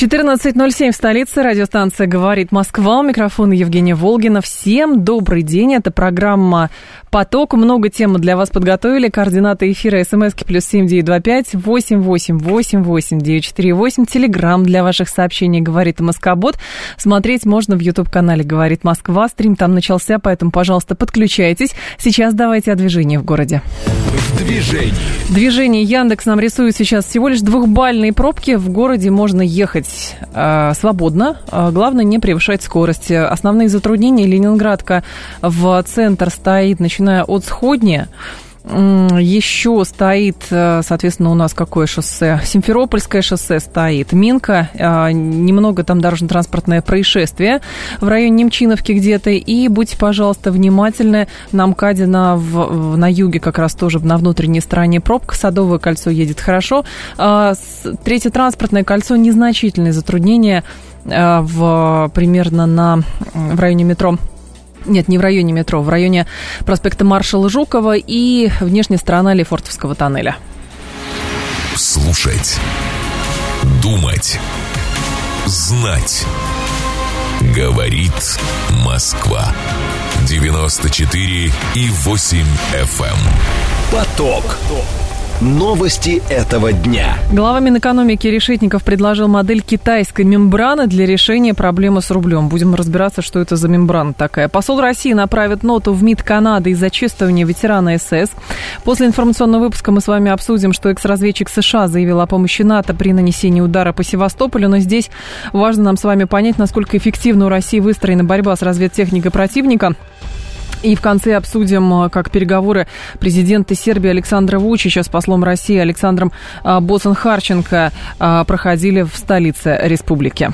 14.07 в столице. Радиостанция «Говорит Москва». У микрофона Евгения Волгина. Всем добрый день. Это программа «Поток». Много тем для вас подготовили. Координаты эфира смски плюс семь девять два пять восемь восемь восемь восемь девять четыре восемь. Телеграмм для ваших сообщений «Говорит Москобот». Смотреть можно в YouTube-канале «Говорит Москва». Стрим там начался, поэтому, пожалуйста, подключайтесь. Сейчас давайте о движении в городе. В движении. Движение Яндекс нам рисует сейчас всего лишь двухбальные пробки. В городе можно ехать э, свободно. Э, главное не превышать скорость. Основные затруднения Ленинградка в центр стоит, начиная от Сходни. Еще стоит, э, соответственно, у нас какое шоссе? Симферопольское шоссе стоит. Минка, э, немного там дорожно-транспортное происшествие в районе Немчиновки где-то. И будьте, пожалуйста, внимательны. На МКАДе на, в, на юге как раз тоже на внутренней стороне пробка. Садовое кольцо едет хорошо. А третье транспортное кольцо незначительные затруднения э, в, примерно на, в районе метро нет, не в районе метро, в районе проспекта Маршала Жукова и внешняя сторона Лефортовского тоннеля. Слушать. Думать. Знать. Говорит Москва. 94 и 8 FM. Эм. Поток. Поток. Новости этого дня. Глава Минэкономики Решетников предложил модель китайской мембраны для решения проблемы с рублем. Будем разбираться, что это за мембрана такая. Посол России направит ноту в МИД Канады из-за чествования ветерана СС. После информационного выпуска мы с вами обсудим, что экс-разведчик США заявил о помощи НАТО при нанесении удара по Севастополю. Но здесь важно нам с вами понять, насколько эффективно у России выстроена борьба с разведтехникой противника. И в конце обсудим, э, как переговоры президента Сербии Александра Вучича с послом России Александром э, Боцен-Харченко э, проходили в столице республики.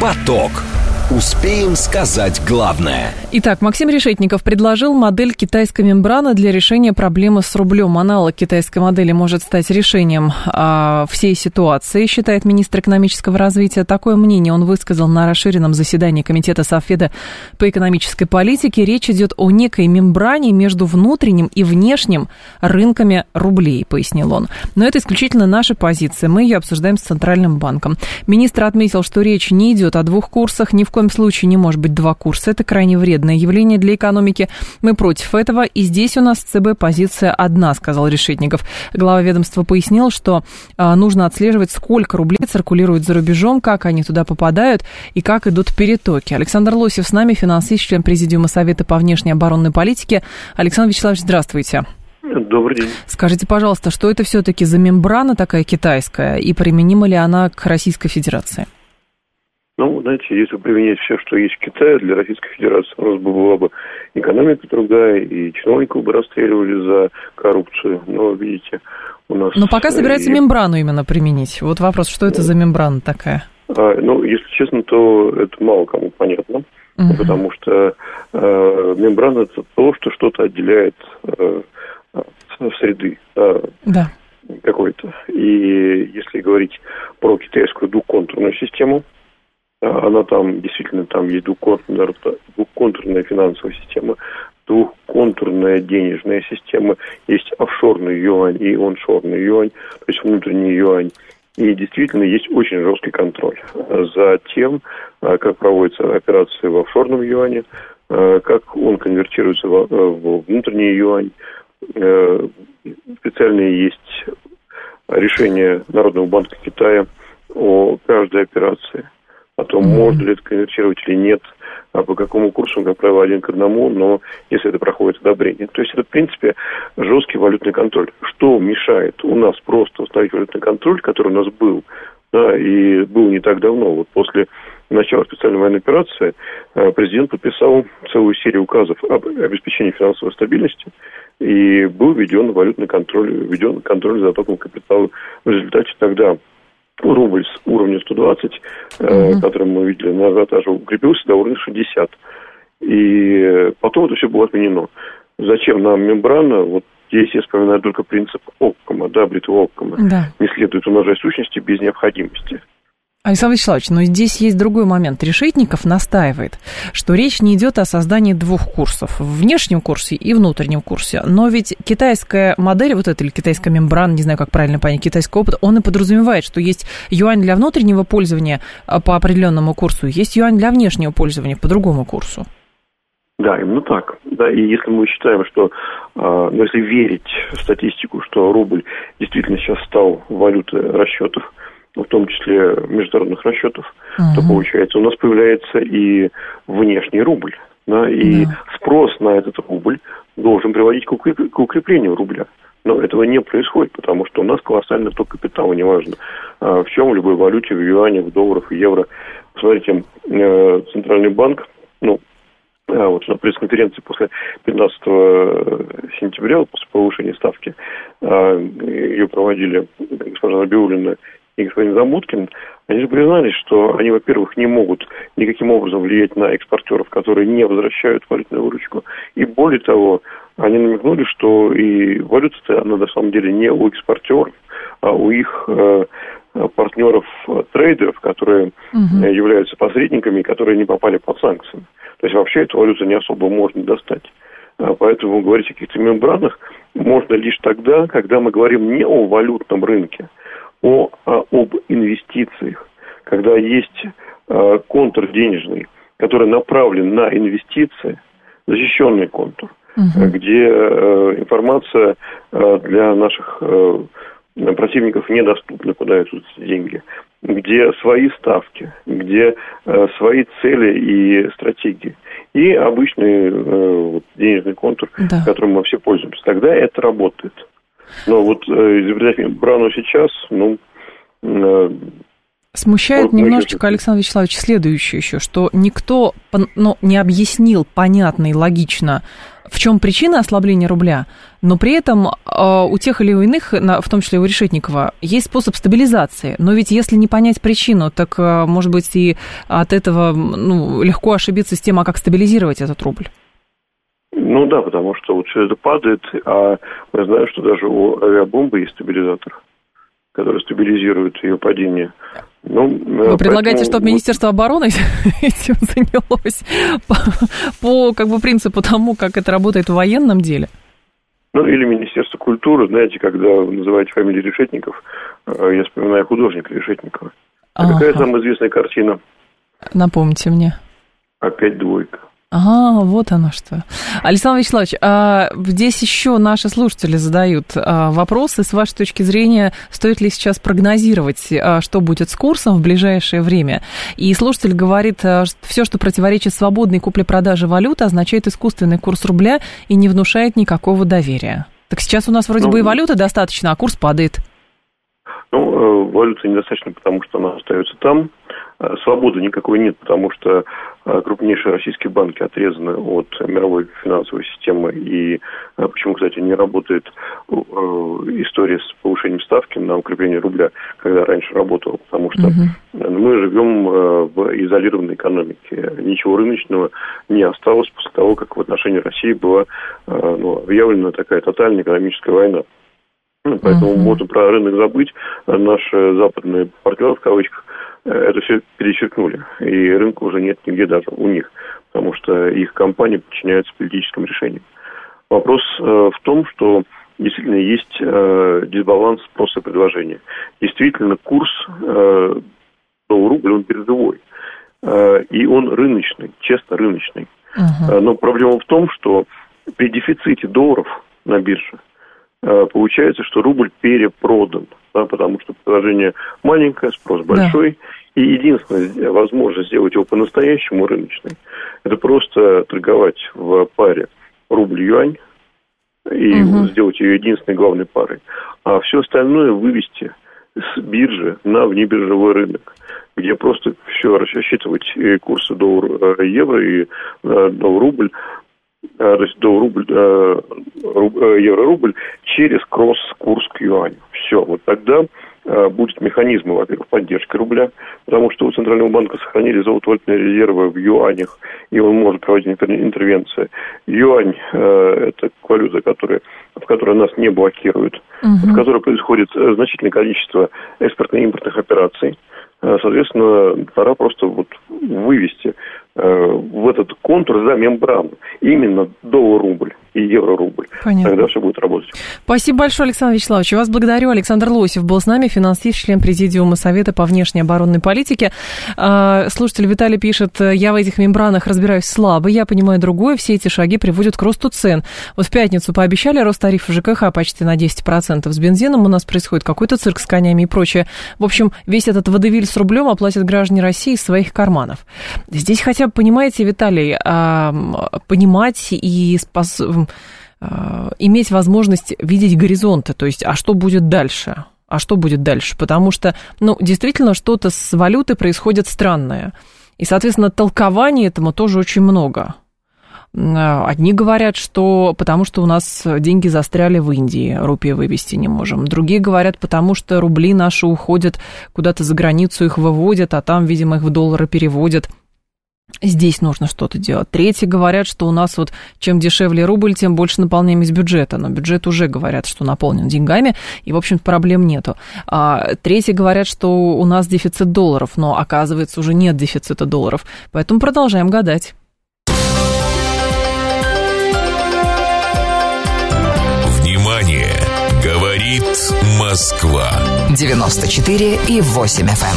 Поток. Успеем сказать главное. Итак, Максим Решетников предложил модель китайской мембраны для решения проблемы с рублем. Аналог китайской модели может стать решением а, всей ситуации, считает министр экономического развития. Такое мнение он высказал на расширенном заседании Комитета Совфеда по экономической политике. Речь идет о некой мембране между внутренним и внешним рынками рублей, пояснил он. Но это исключительно наша позиция. Мы ее обсуждаем с Центральным банком. Министр отметил, что речь не идет о двух курсах, ни в коем случае не может быть два курса. Это крайне вредное явление для экономики. Мы против этого, и здесь у нас ЦБ позиция одна, сказал Решетников. Глава ведомства пояснил, что а, нужно отслеживать, сколько рублей циркулирует за рубежом, как они туда попадают и как идут перетоки. Александр Лосев с нами, финансист, член Президиума Совета по внешней оборонной политике. Александр Вячеславович, здравствуйте. Добрый день. Скажите, пожалуйста, что это все-таки за мембрана такая китайская и применима ли она к Российской Федерации? Ну, знаете, если применять все, что есть в Китае для Российской Федерации, у нас бы была бы экономика другая, и чиновников бы расстреливали за коррупцию. Но, видите, у нас... Но пока собирается и... мембрану именно применить. Вот вопрос, что это за мембрана такая? А, ну, если честно, то это мало кому понятно. Угу. Потому что э, мембрана это то, что что-то отделяет э, от среды. Э, да какой-то. И если говорить про китайскую двухконтурную систему, она там, действительно, там есть двухконтурная, финансовая система, двухконтурная денежная система, есть офшорный юань и оншорный юань, то есть внутренний юань. И действительно есть очень жесткий контроль за тем, а, как проводятся операции в офшорном юане, а, как он конвертируется в внутренний юань. Э, специальные есть решения Народного банка Китая о каждой операции – о том, mm-hmm. можно ли это конвертировать или нет, а по какому курсу, как правило, один к одному, но если это проходит одобрение. То есть это, в принципе, жесткий валютный контроль. Что мешает у нас просто установить валютный контроль, который у нас был, да, и был не так давно. Вот после начала специальной военной операции э, президент подписал целую серию указов об обеспечении финансовой стабильности, и был введен валютный контроль, введен контроль за током капитала. В результате тогда рубль с уровня 120, угу. э, который мы видели на ажиотаже, укрепился до уровня 60. И потом это все было отменено. Зачем нам мембрана? Вот здесь я вспоминаю только принцип Оккома, да, бритвы Оккома. Да. Не следует умножать сущности без необходимости. Александр Вячеславович, но здесь есть другой момент. Решетников настаивает, что речь не идет о создании двух курсов, в внешнем курсе и внутреннем курсе. Но ведь китайская модель, вот эта или китайская мембрана, не знаю, как правильно понять, китайский опыт, он и подразумевает, что есть юань для внутреннего пользования по определенному курсу, есть юань для внешнего пользования по другому курсу. Да, именно так. Да, и если мы считаем, что, а, ну, если верить в статистику, что рубль действительно сейчас стал валютой расчетов, в том числе международных расчетов, uh-huh. то получается у нас появляется и внешний рубль. Да, и yeah. спрос на этот рубль должен приводить к, укреп- к укреплению рубля. Но этого не происходит, потому что у нас колоссальный ток капитала, неважно а, в чем, в любой валюте, в юане, в долларах, в евро. Посмотрите, э, Центральный банк, ну, а, вот на пресс-конференции после 15 сентября, после повышения ставки, а, ее проводили госпожа Набиулина и господин Замуткин, они же признались, что они, во-первых, не могут никаким образом влиять на экспортеров, которые не возвращают валютную выручку. И более того, они намекнули, что и валюта-то, она на самом деле не у экспортеров, а у их э, партнеров-трейдеров, которые угу. являются посредниками, которые не попали под санкции. То есть вообще эту валюту не особо можно достать. А поэтому говорить о каких-то мембранах можно лишь тогда, когда мы говорим не о валютном рынке, о, а об инвестициях, когда есть а, контур денежный, который направлен на инвестиции, защищенный контур, угу. где информация для наших противников недоступна, куда идут деньги, где свои ставки, где э, свои цели и стратегии. И обычный э, вот, денежный контур, да. которым мы все пользуемся. Тогда это работает. Но вот э, изобретать Брану сейчас, ну... Э, Смущает вот немножечко, Александр Вячеславович, следующее еще, что никто ну, не объяснил понятно и логично, в чем причина ослабления рубля, но при этом э, у тех или иных, в том числе у Решетникова, есть способ стабилизации. Но ведь если не понять причину, так, э, может быть, и от этого ну, легко ошибиться с тем, а как стабилизировать этот рубль. Ну да, потому что вот все это падает, а мы знаем, что даже у авиабомбы есть стабилизатор, который стабилизирует ее падение. Ну, Вы э, предлагаете, поэтому... чтобы Министерство обороны этим занялось по, по как бы принципу тому, как это работает в военном деле? Ну, или Министерство культуры, знаете, когда вы называете фамилию Решетников, э, я вспоминаю художника Решетникова. А какая самая известная картина? Напомните мне. Опять двойка. А, вот оно что. Александр Вячеславович, а здесь еще наши слушатели задают а, вопросы. С вашей точки зрения, стоит ли сейчас прогнозировать, а, что будет с курсом в ближайшее время? И слушатель говорит, а, все, что противоречит свободной купле-продаже валюты, означает искусственный курс рубля и не внушает никакого доверия. Так сейчас у нас вроде ну, бы и валюты достаточно, а курс падает. Ну, э, валюты недостаточно, потому что она остается там. Э, свободы никакой нет, потому что э, крупнейшие российские банки отрезаны от мировой финансовой системы. И почему, кстати, не работает история с повышением ставки на укрепление рубля, когда раньше работала, потому что угу. мы живем в изолированной экономике. Ничего рыночного не осталось после того, как в отношении России была ну, объявлена такая тотальная экономическая война. Поэтому uh-huh. можно про рынок забыть. Наши западные партнеры, в кавычках, э, это все перечеркнули. И рынка уже нет нигде даже у них, потому что их компании подчиняются политическим решениям. Вопрос э, в том, что действительно есть э, дисбаланс спроса и предложения. Действительно, курс э, доллар-рубль, он. Э, и он рыночный, честно рыночный. Uh-huh. Но проблема в том, что при дефиците долларов на бирже Э, получается, что рубль перепродан, да, потому что предложение маленькое, спрос большой. Да. И единственная возможность сделать его по-настоящему рыночной, это просто торговать в паре рубль-юань и угу. сделать ее единственной главной парой. А все остальное вывести с биржи на внебиржевой рынок, где просто все рассчитывать курсы доллар-евро и э, доллар-рубль то есть до рубль, евро-рубль через кросс-курс к юаню. Все, вот тогда будет механизм, во-первых, поддержки рубля, потому что у Центрального банка сохранили золотовалютные резервы в юанях, и он может проводить интервенции. Юань – это валюта, которая, в которой нас не блокируют, угу. в которой происходит значительное количество экспортно-импортных операций. Соответственно, пора просто вот вывести Э, в этот контур за мембрану. Именно доллар-рубль и евро-рубль. Понятно. Тогда все будет работать. Спасибо большое, Александр Вячеславович. Вас благодарю. Александр Лосев был с нами, финансист, член Президиума Совета по внешней оборонной политике. А, слушатель Виталий пишет, я в этих мембранах разбираюсь слабо, я понимаю другое, все эти шаги приводят к росту цен. Вот в пятницу пообещали рост тарифов ЖКХ почти на 10%. С бензином у нас происходит какой-то цирк с конями и прочее. В общем, весь этот водевиль с рублем оплатят граждане России из своих карманов. Здесь хотя понимаете, Виталий, понимать и спас... иметь возможность видеть горизонты, то есть, а что будет дальше? А что будет дальше? Потому что, ну, действительно, что-то с валютой происходит странное. И, соответственно, толкований этому тоже очень много. Одни говорят, что потому что у нас деньги застряли в Индии, рупии вывести не можем. Другие говорят, потому что рубли наши уходят куда-то за границу, их выводят, а там, видимо, их в доллары переводят. Здесь нужно что-то делать. Третьи говорят, что у нас вот чем дешевле рубль, тем больше наполняем из бюджета. Но бюджет уже говорят, что наполнен деньгами, и, в общем проблем нету. А, третьи говорят, что у нас дефицит долларов, но оказывается уже нет дефицита долларов. Поэтому продолжаем гадать. Внимание! Говорит Москва. 94 и 8 FM. Эм.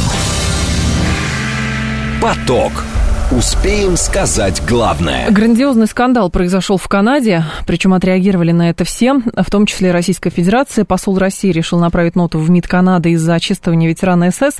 Поток. Успеем сказать главное. Грандиозный скандал произошел в Канаде, причем отреагировали на это все, в том числе Российская Федерация. Посол России решил направить ноту в МИД Канады из-за отчитывания ветерана СС.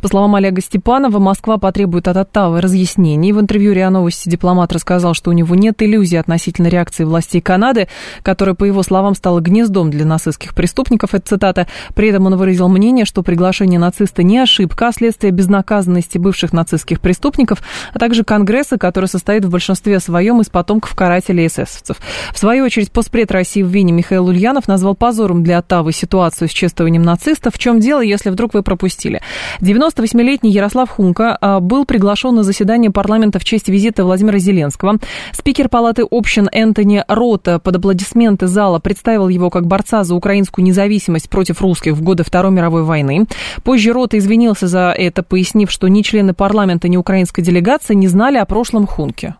По словам Олега Степанова, Москва потребует от Оттавы разъяснений. В интервью РИА Новости дипломат рассказал, что у него нет иллюзий относительно реакции властей Канады, которая, по его словам, стала гнездом для нацистских преступников. Это цитата. При этом он выразил мнение, что приглашение нациста не ошибка, а следствие безнаказанности бывших нацистских преступников, а также также Конгресса, который состоит в большинстве своем из потомков карателей эсэсовцев. В свою очередь, постпред России в Вене Михаил Ульянов назвал позором для Оттавы ситуацию с чествованием нацистов. В чем дело, если вдруг вы пропустили? 98-летний Ярослав Хунка а, был приглашен на заседание парламента в честь визита Владимира Зеленского. Спикер Палаты общин Энтони Рота под аплодисменты зала представил его как борца за украинскую независимость против русских в годы Второй мировой войны. Позже Рота извинился за это, пояснив, что ни члены парламента, ни украинской делегации не знали о прошлом Хунке.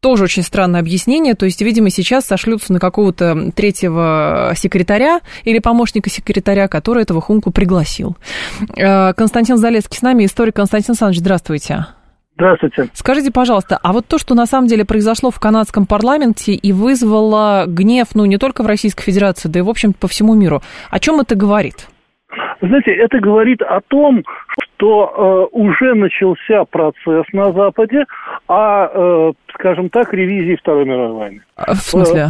Тоже очень странное объяснение, то есть, видимо, сейчас сошлются на какого-то третьего секретаря или помощника секретаря, который этого Хунку пригласил. Э, Константин Залецкий с нами, историк Константин Александрович, здравствуйте. Здравствуйте. Скажите, пожалуйста, а вот то, что на самом деле произошло в канадском парламенте и вызвало гнев, ну, не только в Российской Федерации, да и, в общем по всему миру, о чем это говорит? Знаете, это говорит о том, что э, уже начался процесс на Западе, а, э, скажем так, ревизии Второй мировой войны. А, в смысле?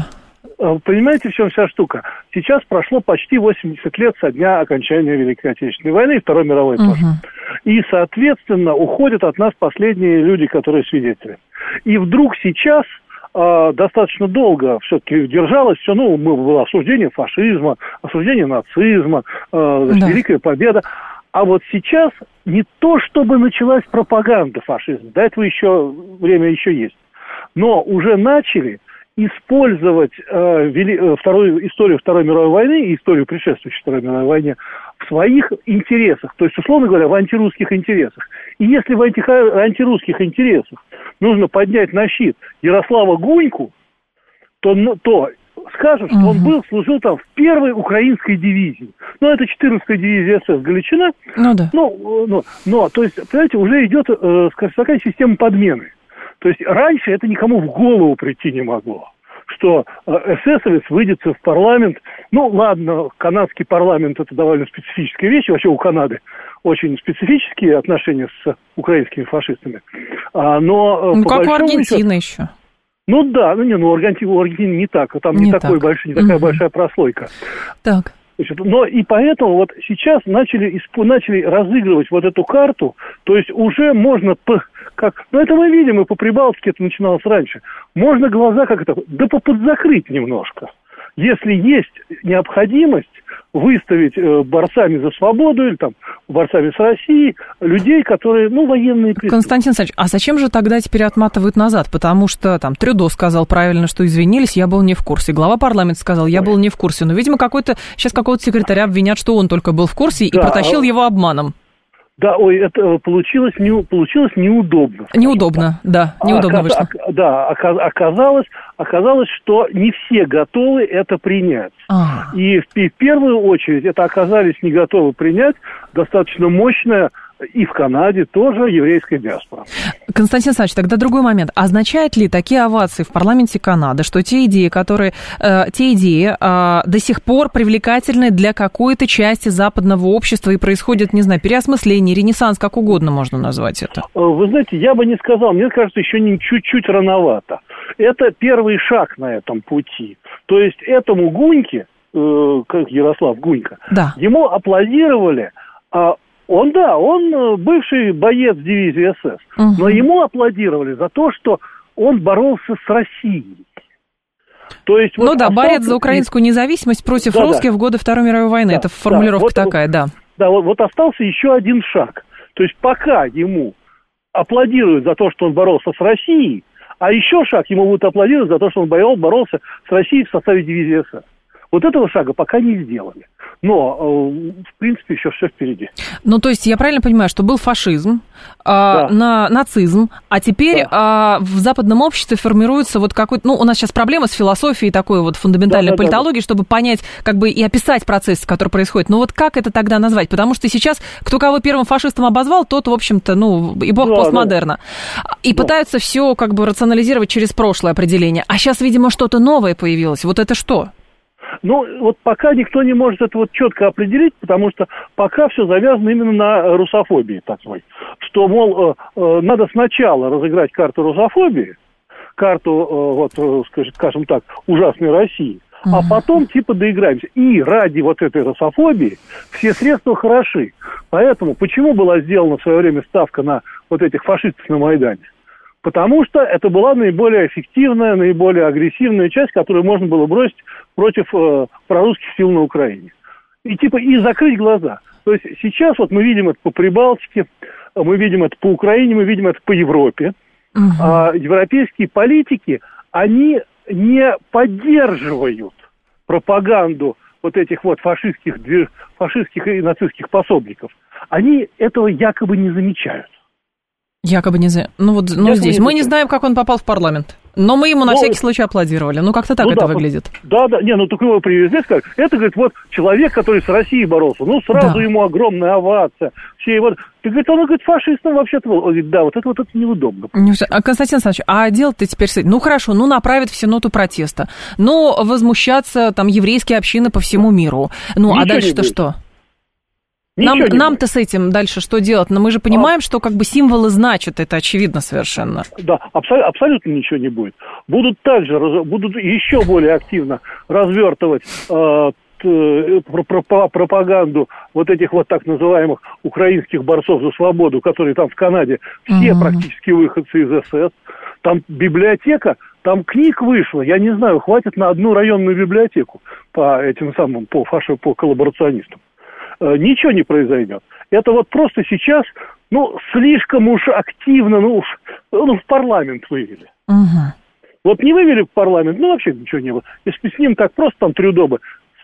Э, э понимаете, в чем вся штука? Сейчас прошло почти 80 лет со дня окончания Великой Отечественной войны и Второй мировой тоже. Угу. И, соответственно, уходят от нас последние люди, которые свидетели. И вдруг сейчас э, достаточно долго все-таки держалось все, ну, было осуждение фашизма, осуждение нацизма, э, да. Великая Победа. А вот сейчас не то, чтобы началась пропаганда фашизма, до этого еще время еще есть, но уже начали использовать э, вели, э, вторую историю Второй мировой войны и историю предшествующей Второй мировой войне в своих интересах, то есть, условно говоря, в антирусских интересах. И если в анти, антирусских интересах нужно поднять на щит Ярослава Гуньку, то, то скажут, что угу. он был, служил там в первой украинской дивизии. Ну, это 14-я дивизия СС Галичина. Ну, да. Ну, ну, но, то есть, понимаете, уже идет, э, скажем, такая система подмены. То есть, раньше это никому в голову прийти не могло что э, эсэсовец выйдет в парламент. Ну, ладно, канадский парламент – это довольно специфическая вещь. Вообще у Канады очень специфические отношения с украинскими фашистами. А, но, э, ну, как у Аргентины еще. еще. Ну да, ну не, ну Аргентина, у не так, там не, не такой так. большой, не такая угу. большая прослойка. Так. Значит, но и поэтому вот сейчас начали, начали разыгрывать вот эту карту, то есть уже можно как, ну это мы видим, и по Прибалтике это начиналось раньше. Можно глаза как это, да поподзакрыть немножко. Если есть необходимость выставить э, борцами за свободу или там борцами с Россией людей, которые, ну, военные преступники. Константин Александрович, а зачем же тогда теперь отматывают назад? Потому что там Трюдо сказал правильно, что извинились, я был не в курсе. Глава парламента сказал, я был не в курсе. Но, видимо, какой-то сейчас какого-то секретаря обвинят, что он только был в курсе да, и протащил его обманом. Да, ой, это э, получилось, не, получилось неудобно. Неудобно, да, неудобно оказ, вышло. Да, оказалось, оказалось, что не все готовы это принять. А. И в, в первую очередь это оказались не готовы принять достаточно мощная и в Канаде тоже еврейская диаспора. Константин Александрович, тогда другой момент. Означает ли такие овации в парламенте Канады, что те идеи, которые, э, те идеи э, до сих пор привлекательны для какой-то части западного общества и происходит, не знаю, переосмысление, ренессанс, как угодно можно назвать это? Э, вы знаете, я бы не сказал, мне кажется, еще не чуть-чуть рановато. Это первый шаг на этом пути. То есть этому Гуньке, э, как Ярослав Гунька, да. ему аплодировали а он, да, он э, бывший боец дивизии СС. Угу. Но ему аплодировали за то, что он боролся с Россией. То есть, вот ну да, остался... борец за украинскую независимость против да, русских да. в годы Второй мировой войны. Да, Это формулировка да, вот, такая, да. Да, вот, вот остался еще один шаг. То есть пока ему аплодируют за то, что он боролся с Россией, а еще шаг ему будут аплодировать за то, что он боролся с Россией в составе дивизии СС. Вот этого шага пока не сделали. Но, э, в принципе, еще все впереди. Ну, то есть, я правильно понимаю, что был фашизм, да. на нацизм, а теперь да. в западном обществе формируется вот какой-то... Ну, у нас сейчас проблема с философией такой вот фундаментальной да, да, политологией, да, да. чтобы понять, как бы и описать процесс, который происходит. Но вот как это тогда назвать? Потому что сейчас кто кого первым фашистом обозвал, тот, в общем-то, ну, и бог да, постмодерна. Да. И да. пытаются все как бы рационализировать через прошлое определение. А сейчас, видимо, что-то новое появилось. Вот это что? Ну, вот пока никто не может это вот четко определить, потому что пока все завязано именно на русофобии такой. Что, мол, э, э, надо сначала разыграть карту русофобии, карту, э, вот, скажем так, ужасной России, а потом типа доиграемся. И ради вот этой русофобии все средства хороши. Поэтому почему была сделана в свое время ставка на вот этих фашистов на Майдане? Потому что это была наиболее эффективная, наиболее агрессивная часть, которую можно было бросить против э, прорусских сил на Украине. И типа и закрыть глаза. То есть сейчас вот мы видим это по Прибалтике, мы видим это по Украине, мы видим это по Европе. Угу. А европейские политики, они не поддерживают пропаганду вот этих вот фашистских, фашистских и нацистских пособников. Они этого якобы не замечают. Якобы не знаю. Ну вот, ну здесь. Мы не знаем, как он попал в парламент. Но мы ему на ну, всякий случай аплодировали. Ну, как-то так ну, это да, выглядит. Да, да, не, ну только его привезли, как. Это, говорит, вот человек, который с Россией боролся. Ну, сразу да. ему огромная овация. Все его... Ты говорит, он, говорит, фашистом вообще-то был. Он говорит, да, вот это вот это неудобно. А, Константин Александрович, а делать-то теперь? Ну, хорошо, ну, направят все ноту протеста. Но возмущаться там еврейские общины по всему миру. Ну, а Ничего а дальше-то что? Нам, нам-то с этим дальше что делать? Но мы же понимаем, а... что как бы символы значат, это очевидно совершенно. Да, абсо- абсолютно ничего не будет. Будут также, будут еще более активно развертывать э, пропаганду вот этих вот так называемых украинских борцов за свободу, которые там в Канаде все uh-huh. практически выходцы из СС. Там библиотека, там книг вышло, я не знаю, хватит на одну районную библиотеку по этим самым, по фаши, по коллаборационистам. Э, ничего не произойдет. Это вот просто сейчас, ну, слишком уж активно, ну, ну в парламент вывели. Угу. Вот не вывели в парламент, ну, вообще ничего не было. Если с ним так просто там Трюдо бы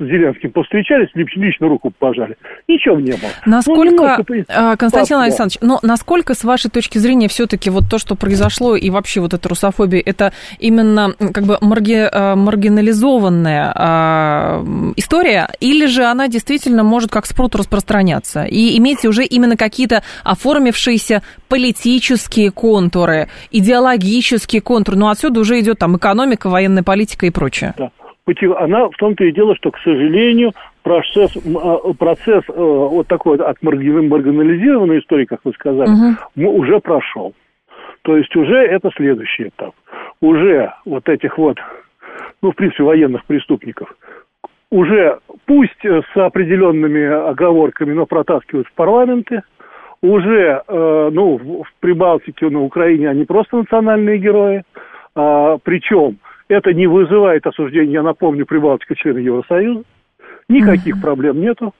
Зеленским повстречались, лично руку пожали. Ничего не было. Насколько, ну, а, Константин да, Александрович, да. но насколько, с вашей точки зрения, все-таки вот то, что произошло, и вообще вот эта русофобия, это именно как бы марги, а, маргинализованная а, история, или же она действительно может как спрут распространяться и иметь уже именно какие-то оформившиеся политические контуры, идеологические контуры, ну отсюда уже идет там экономика, военная политика и прочее. Да она в том-то и дело, что, к сожалению, процесс, а, процесс э, вот такой от маргинализированной истории, как вы сказали, угу. уже прошел. То есть уже это следующий этап. Уже вот этих вот, ну, в принципе, военных преступников, уже пусть с определенными оговорками, но протаскивают в парламенты, уже, э, ну, в, в Прибалтике, на Украине они просто национальные герои, а, причем это не вызывает осуждения, я напомню, Прибалтика члены Евросоюза, никаких проблем нету,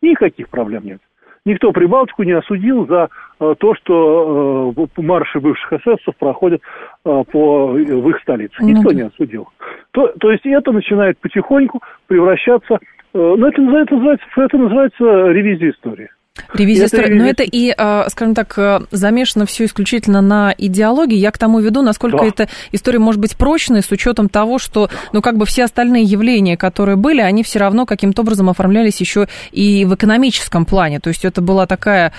никаких проблем нет. Никто Прибалтику не осудил за э, то, что э, марши бывших эсэсов проходят э, по, в их столице. Ну Никто не осудил. То, то есть это начинает потихоньку превращаться... Ну, это называется, это называется ревизия истории. Ревизия истории. Но это и, а, скажем так, э, замешано все исключительно на идеологии. Я к тому веду, насколько да. эта история может быть прочной с учетом того, что, ну, как бы все остальные явления, которые были, они все равно каким-то образом оформлялись еще и в экономическом плане. То есть это была такая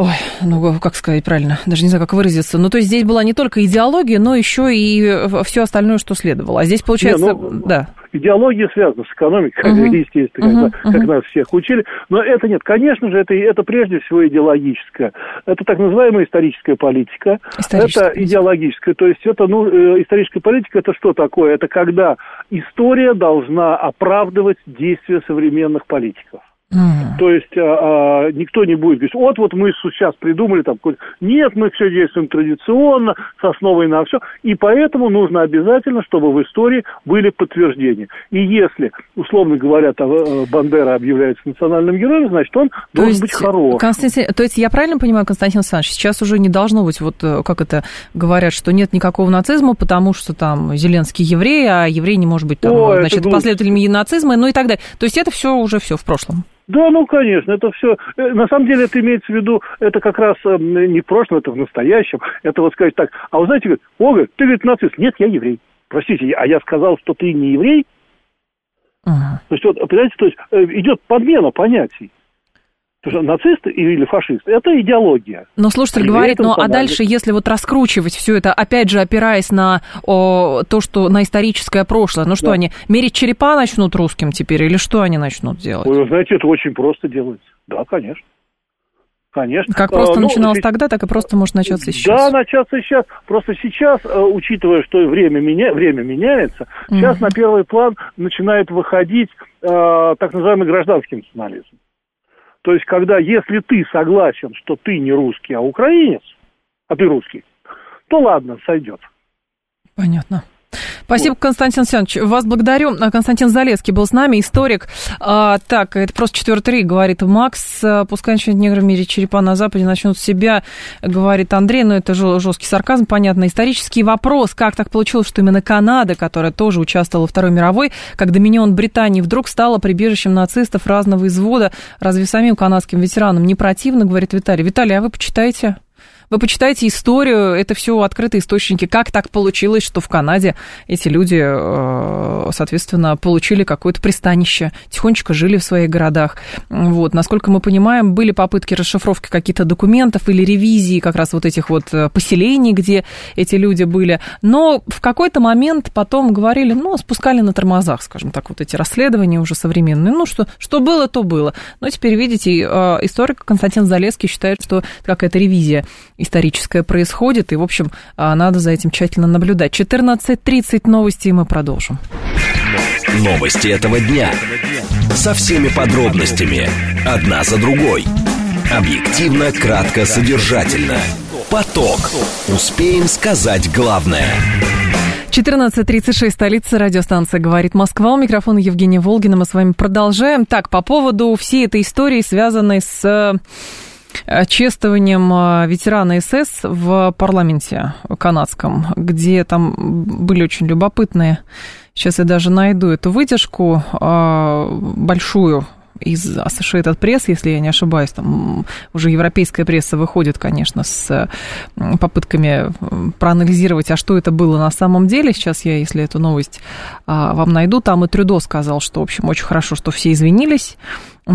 Ой, ну как сказать правильно, даже не знаю, как выразиться. Ну, то есть здесь была не только идеология, но еще и все остальное, что следовало. А здесь получается, не, ну, да. Идеология связана с экономикой, uh-huh. естественно, uh-huh. Как, uh-huh. как нас всех учили. Но это нет, конечно же, это, это прежде всего идеологическое. Это так называемая историческая политика. Историческая это политика. идеологическая. То есть это, ну, э, историческая политика это что такое? Это когда история должна оправдывать действия современных политиков. Mm. То есть а, а, никто не будет говорить, вот вот мы сейчас придумали там, нет, мы все действуем традиционно, с основой на все, и поэтому нужно обязательно, чтобы в истории были подтверждения. И если, условно говоря, там, э, Бандера объявляется национальным героем, значит, он то должен есть, быть хорош. Константин, то есть я правильно понимаю, Константин Александрович, сейчас уже не должно быть, вот э, как это говорят, что нет никакого нацизма, потому что там Зеленский еврей, а еврей не может быть там, О, значит, последователями нацизма, ну и так далее. То есть это все уже все в прошлом. Да, ну, конечно, это все. Э, на самом деле это имеется в виду, это как раз э, не в прошлом, это в настоящем. Это вот сказать так, а вы знаете, Ога, ты, говорит, нацист. Нет, я еврей. Простите, а я сказал, что ты не еврей? Ага. То есть, вот, понимаете, то есть э, идет подмена понятий. Потому что нацист или фашист – это идеология. Но слушатель говорит, ну а дальше, если вот раскручивать все это, опять же, опираясь на о, то, что на историческое прошлое, ну что да. они, мерить черепа начнут русским теперь, или что они начнут делать? Вы знаете, это очень просто делается. Да, конечно. Конечно. Как просто а, ну, начиналось ну, тогда, так и просто может начаться сейчас. Да, начаться сейчас. Просто сейчас, э, учитывая, что время, меня, время меняется, mm сейчас на первый план начинает выходить э, так называемый гражданский национализм. То есть, когда, если ты согласен, что ты не русский, а украинец, а ты русский, то ладно, сойдет. Понятно. Спасибо. Константин Александрович. Вас благодарю. Константин Залеский был с нами, историк. А, так, это просто четвертый рейк, говорит Макс. А, пускай начнут негры в мире черепа на Западе, начнут себя, говорит Андрей. Но это жесткий сарказм, понятно. Исторический вопрос, как так получилось, что именно Канада, которая тоже участвовала во Второй мировой, как доминион Британии, вдруг стала прибежищем нацистов разного извода. Разве самим канадским ветеранам не противно, говорит Виталий. Виталий, а вы почитаете? Вы почитайте историю, это все открытые источники. Как так получилось, что в Канаде эти люди, э, соответственно, получили какое-то пристанище, тихонечко жили в своих городах. Вот. Насколько мы понимаем, были попытки расшифровки каких-то документов или ревизии как раз вот этих вот э, поселений, где эти люди были. Но в какой-то момент потом говорили, ну, спускали на тормозах, скажем так, вот эти расследования уже современные. Ну, что, что было, то было. Но теперь, видите, э, историк Константин Залеский считает, что какая-то ревизия историческое происходит, и, в общем, а, надо за этим тщательно наблюдать. 14.30 новости, и мы продолжим. Новости этого дня. Со всеми подробностями. Одна за другой. Объективно, кратко, содержательно. Поток. Успеем сказать главное. 14.36, столица, радиостанция «Говорит Москва». У микрофона Евгения Волгина. Мы с вами продолжаем. Так, по поводу всей этой истории, связанной с Э, чествованием э, ветерана СС в парламенте канадском, где там были очень любопытные, сейчас я даже найду эту выдержку, э, большую из Associated Press, если я не ошибаюсь, там уже европейская пресса выходит, конечно, с попытками проанализировать, а что это было на самом деле. Сейчас я, если эту новость вам найду, там и Трюдо сказал, что, в общем, очень хорошо, что все извинились,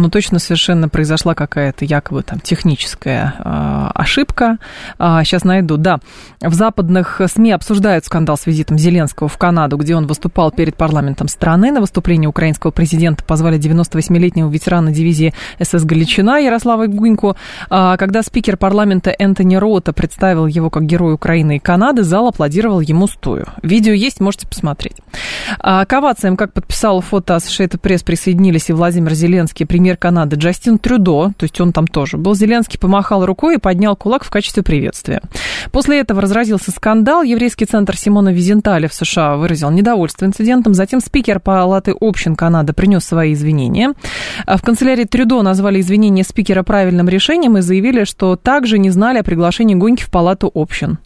ну, точно совершенно произошла какая-то якобы там техническая э, ошибка. А, сейчас найду. Да, в западных СМИ обсуждают скандал с визитом Зеленского в Канаду, где он выступал перед парламентом страны. На выступление украинского президента позвали 98-летнего ветерана дивизии СС «Галичина» Ярослава Гуньку. А, когда спикер парламента Энтони Рота представил его как герой Украины и Канады, зал аплодировал ему стою. Видео есть, можете посмотреть. А, к овациям, как подписал фото Associated Пресс, присоединились и Владимир Зеленский, премьер премьер Канады Джастин Трюдо, то есть он там тоже был, Зеленский помахал рукой и поднял кулак в качестве приветствия. После этого разразился скандал. Еврейский центр Симона Визенталя в США выразил недовольство инцидентом. Затем спикер Палаты общин Канады принес свои извинения. В канцелярии Трюдо назвали извинения спикера правильным решением и заявили, что также не знали о приглашении Гуньки в Палату общин.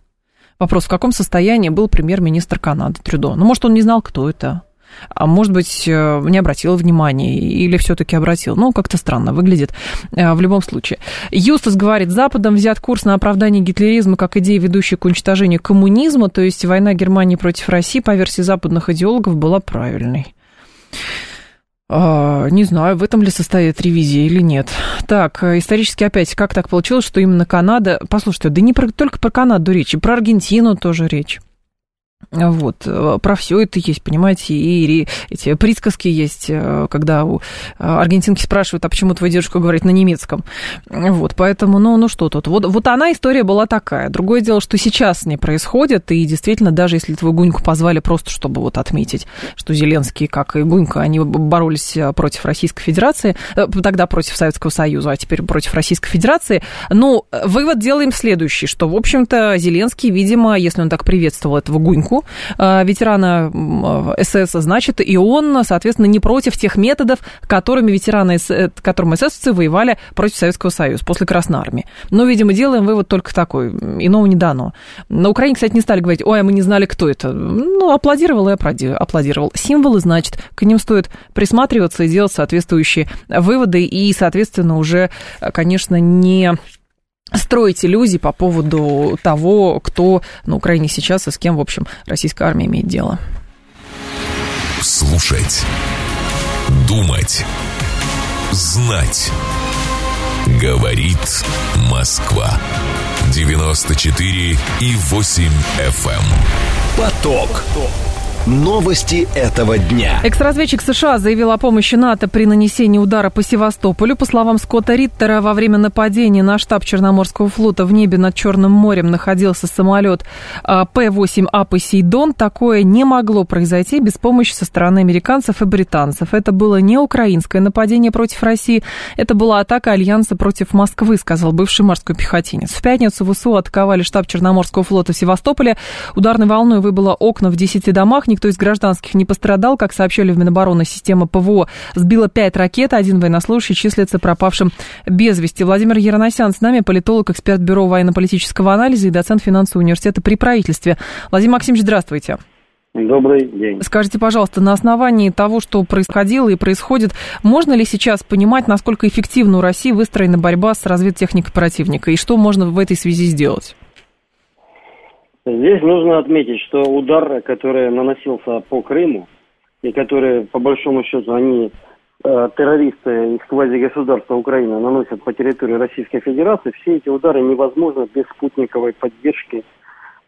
Вопрос, в каком состоянии был премьер-министр Канады Трюдо? Ну, может, он не знал, кто это? А может быть, э, не обратил внимания или все-таки обратил. Ну, как-то странно выглядит э, в любом случае. Юстас говорит, Западом взят курс на оправдание гитлеризма как идеи, ведущей к уничтожению коммунизма, то есть война Германии против России, по версии западных идеологов, была правильной. А, не знаю, в этом ли состоит ревизия или нет. Так, э, исторически опять, как так получилось, что именно Канада... Послушайте, да не про, только про Канаду речь, и про Аргентину тоже речь. Вот, э, про все это есть, понимаете, и эти присказки есть, э, когда у э, аргентинки спрашивают, а почему твой дедушка говорит на немецком. Вот, поэтому, ну, ну что тут. Вот, вот она, история была такая. Другое дело, что сейчас с ней происходит, и действительно, даже если твою Гуньку позвали просто, чтобы вот отметить, что Зеленский, как и Гунька, они боролись против Российской Федерации, тогда против Советского Союза, а теперь против Российской Федерации, ну, вывод делаем следующий, что, в общем-то, Зеленский, видимо, если он так приветствовал этого Гуньку, Э, ветерана СС, значит, и он, соответственно, не против тех методов, которыми ветераны, э, которым эсэсовцы воевали против Советского Союза после Красной Армии. Но, видимо, делаем вывод только такой, иного не дано. На Украине, кстати, не стали говорить, ой, а мы не знали, кто это. Ну, аплодировал и аплодировал. Символы, значит, к ним стоит присматриваться и делать соответствующие выводы, и, соответственно, уже, конечно, не строить иллюзии по поводу того, кто на Украине сейчас и с кем, в общем, российская армия имеет дело. Слушать. Думать. Знать. Говорит Москва. 94 и 8 FM. Эм. Поток. Поток. Новости этого дня. Экс-разведчик США заявил о помощи НАТО при нанесении удара по Севастополю. По словам Скотта Риттера, во время нападения на штаб Черноморского флота в небе над Черным морем находился самолет а, П-8А «Посейдон». Такое не могло произойти без помощи со стороны американцев и британцев. Это было не украинское нападение против России, это была атака Альянса против Москвы, сказал бывший морской пехотинец. В пятницу ВСУ атаковали штаб Черноморского флота в Севастополе. Ударной волной выбыло окна в 10 домах никто из гражданских не пострадал. Как сообщили в Минобороны, система ПВО сбила пять ракет, один военнослужащий числится пропавшим без вести. Владимир Яроносян с нами, политолог, эксперт Бюро военно-политического анализа и доцент финансового университета при правительстве. Владимир Максимович, здравствуйте. Добрый день. Скажите, пожалуйста, на основании того, что происходило и происходит, можно ли сейчас понимать, насколько эффективно у России выстроена борьба с разведтехникой противника, и что можно в этой связи сделать? Здесь нужно отметить, что удар, который наносился по Крыму, и который, по большому счету, они, э, террористы из квазигосударства Украины, наносят по территории Российской Федерации, все эти удары невозможны без спутниковой поддержки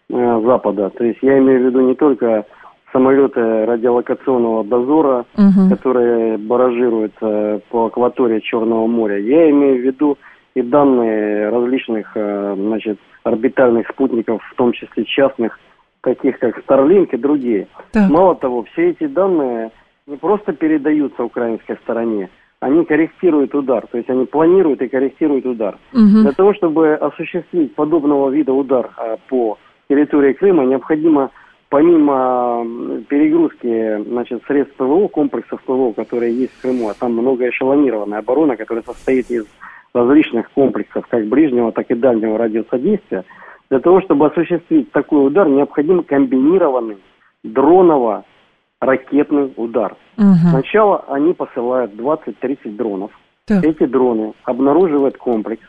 э, Запада. То есть я имею в виду не только самолеты радиолокационного дозора, угу. которые баражируют э, по акватории Черного моря. Я имею в виду и данные различных, э, значит, орбитальных спутников, в том числе частных, таких как Starlink и другие. Да. Мало того, все эти данные не просто передаются украинской стороне, они корректируют удар, то есть они планируют и корректируют удар. Угу. Для того, чтобы осуществить подобного вида удар а, по территории Крыма, необходимо помимо перегрузки значит, средств ПВО, комплексов ПВО, которые есть в Крыму, а там многоэшелонированная оборона, которая состоит из различных комплексов, как ближнего, так и дальнего радиуса действия, для того, чтобы осуществить такой удар, необходим комбинированный дроново-ракетный удар. Угу. Сначала они посылают 20-30 дронов. Так. Эти дроны обнаруживают комплекс.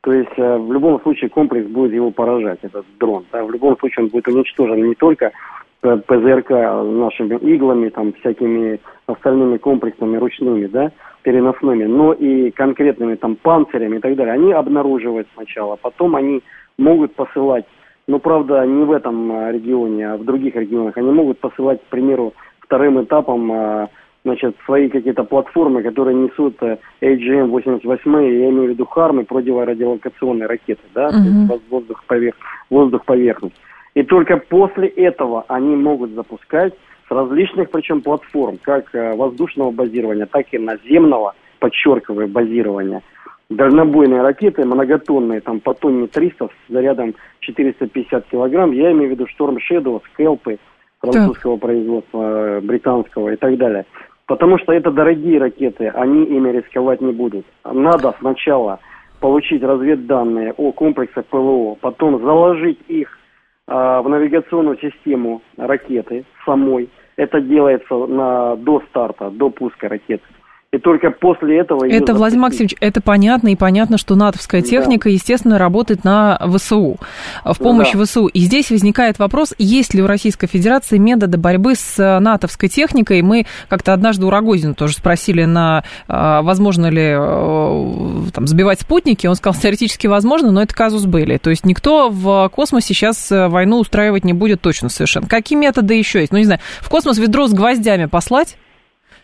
То есть э, в любом случае комплекс будет его поражать, этот дрон. Да? В любом случае он будет уничтожен не только ПЗРК нашими иглами, там, всякими остальными комплексами ручными, да, переносными, но и конкретными там панцирями и так далее, они обнаруживают сначала, потом они могут посылать, ну, правда, не в этом а, регионе, а в других регионах, они могут посылать, к примеру, вторым этапом, а, значит, свои какие-то платформы, которые несут AGM-88, я имею в виду ХАРМы, противорадиолокационные ракеты, да, uh-huh. воздух-поверх, воздух-поверхность. И только после этого они могут запускать различных причем платформ, как э, воздушного базирования, так и наземного, подчеркиваю, базирование. Дальнобойные ракеты, многотонные, там по тонне 300 с зарядом 450 килограмм, я имею в виду Шторм Shadow, скелпы французского так. производства, британского и так далее. Потому что это дорогие ракеты, они ими рисковать не будут. Надо сначала получить разведданные о комплексах ПВО, потом заложить их а, в навигационную систему ракеты самой. Это делается на, до старта, до пуска ракеты. И только после этого... Это, Владимир Максимович, это понятно, и понятно, что натовская техника, да. естественно, работает на ВСУ, в помощь да. ВСУ. И здесь возникает вопрос, есть ли у Российской Федерации методы борьбы с э, натовской техникой. Мы как-то однажды у Рогозина тоже спросили, на, э, возможно ли э, там, сбивать спутники. Он сказал, теоретически возможно, но это казус были. То есть никто в космосе сейчас войну устраивать не будет точно совершенно. Какие методы еще есть? Ну, не знаю, в космос ведро с гвоздями послать?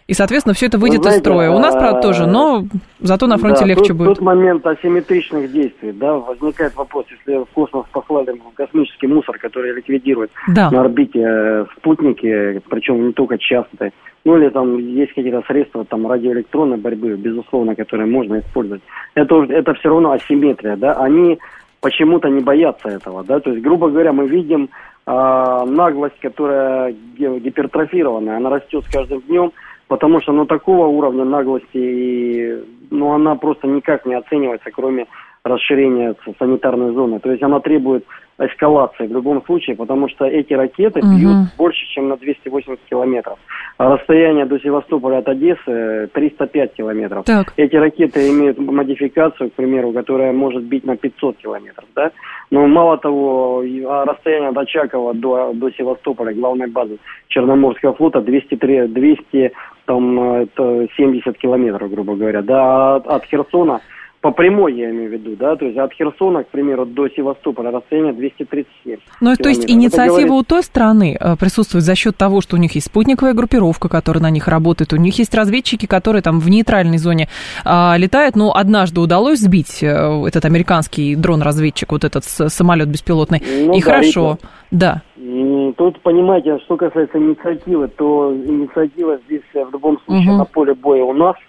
И, соответственно, все это выйдет знаете, из строя. У нас, правда, тоже, но зато на фронте да, легче тут, будет. Тут момент асимметричных действий, да, возникает вопрос, если в космос послали космический мусор, который ликвидирует да. на орбите э, спутники, причем не только частые, ну или там есть какие-то средства там радиоэлектронной борьбы, безусловно, которые можно использовать. Это, это все равно асимметрия, да, они почему-то не боятся этого, да, то есть, грубо говоря, мы видим э, наглость, которая гипертрофированная, она растет с каждым днем, потому что ну такого уровня наглости, ну она просто никак не оценивается, кроме расширения санитарной зоны. То есть она требует эскалации в любом случае, потому что эти ракеты угу. бьют больше, чем на 280 километров. А расстояние до Севастополя от Одессы 305 километров. Так. Эти ракеты имеют модификацию, к примеру, которая может бить на 500 километров. Да? Но мало того, а расстояние от Очакова до, до Севастополя, главной базы Черноморского флота, 203, 200 там, это 70 километров, грубо говоря. Да, от Херсона по прямой я имею в виду, да, то есть от Херсона, к примеру, до Севастополя расстояние 237 Ну, то есть инициатива говорит... у той страны э, присутствует за счет того, что у них есть спутниковая группировка, которая на них работает, у них есть разведчики, которые там в нейтральной зоне а, летают, но однажды удалось сбить э, этот американский дрон-разведчик, вот этот самолет беспилотный, ну, и да, хорошо, и да. И тут, понимаете, что касается инициативы, то инициатива здесь в любом случае угу. на поле боя у нас –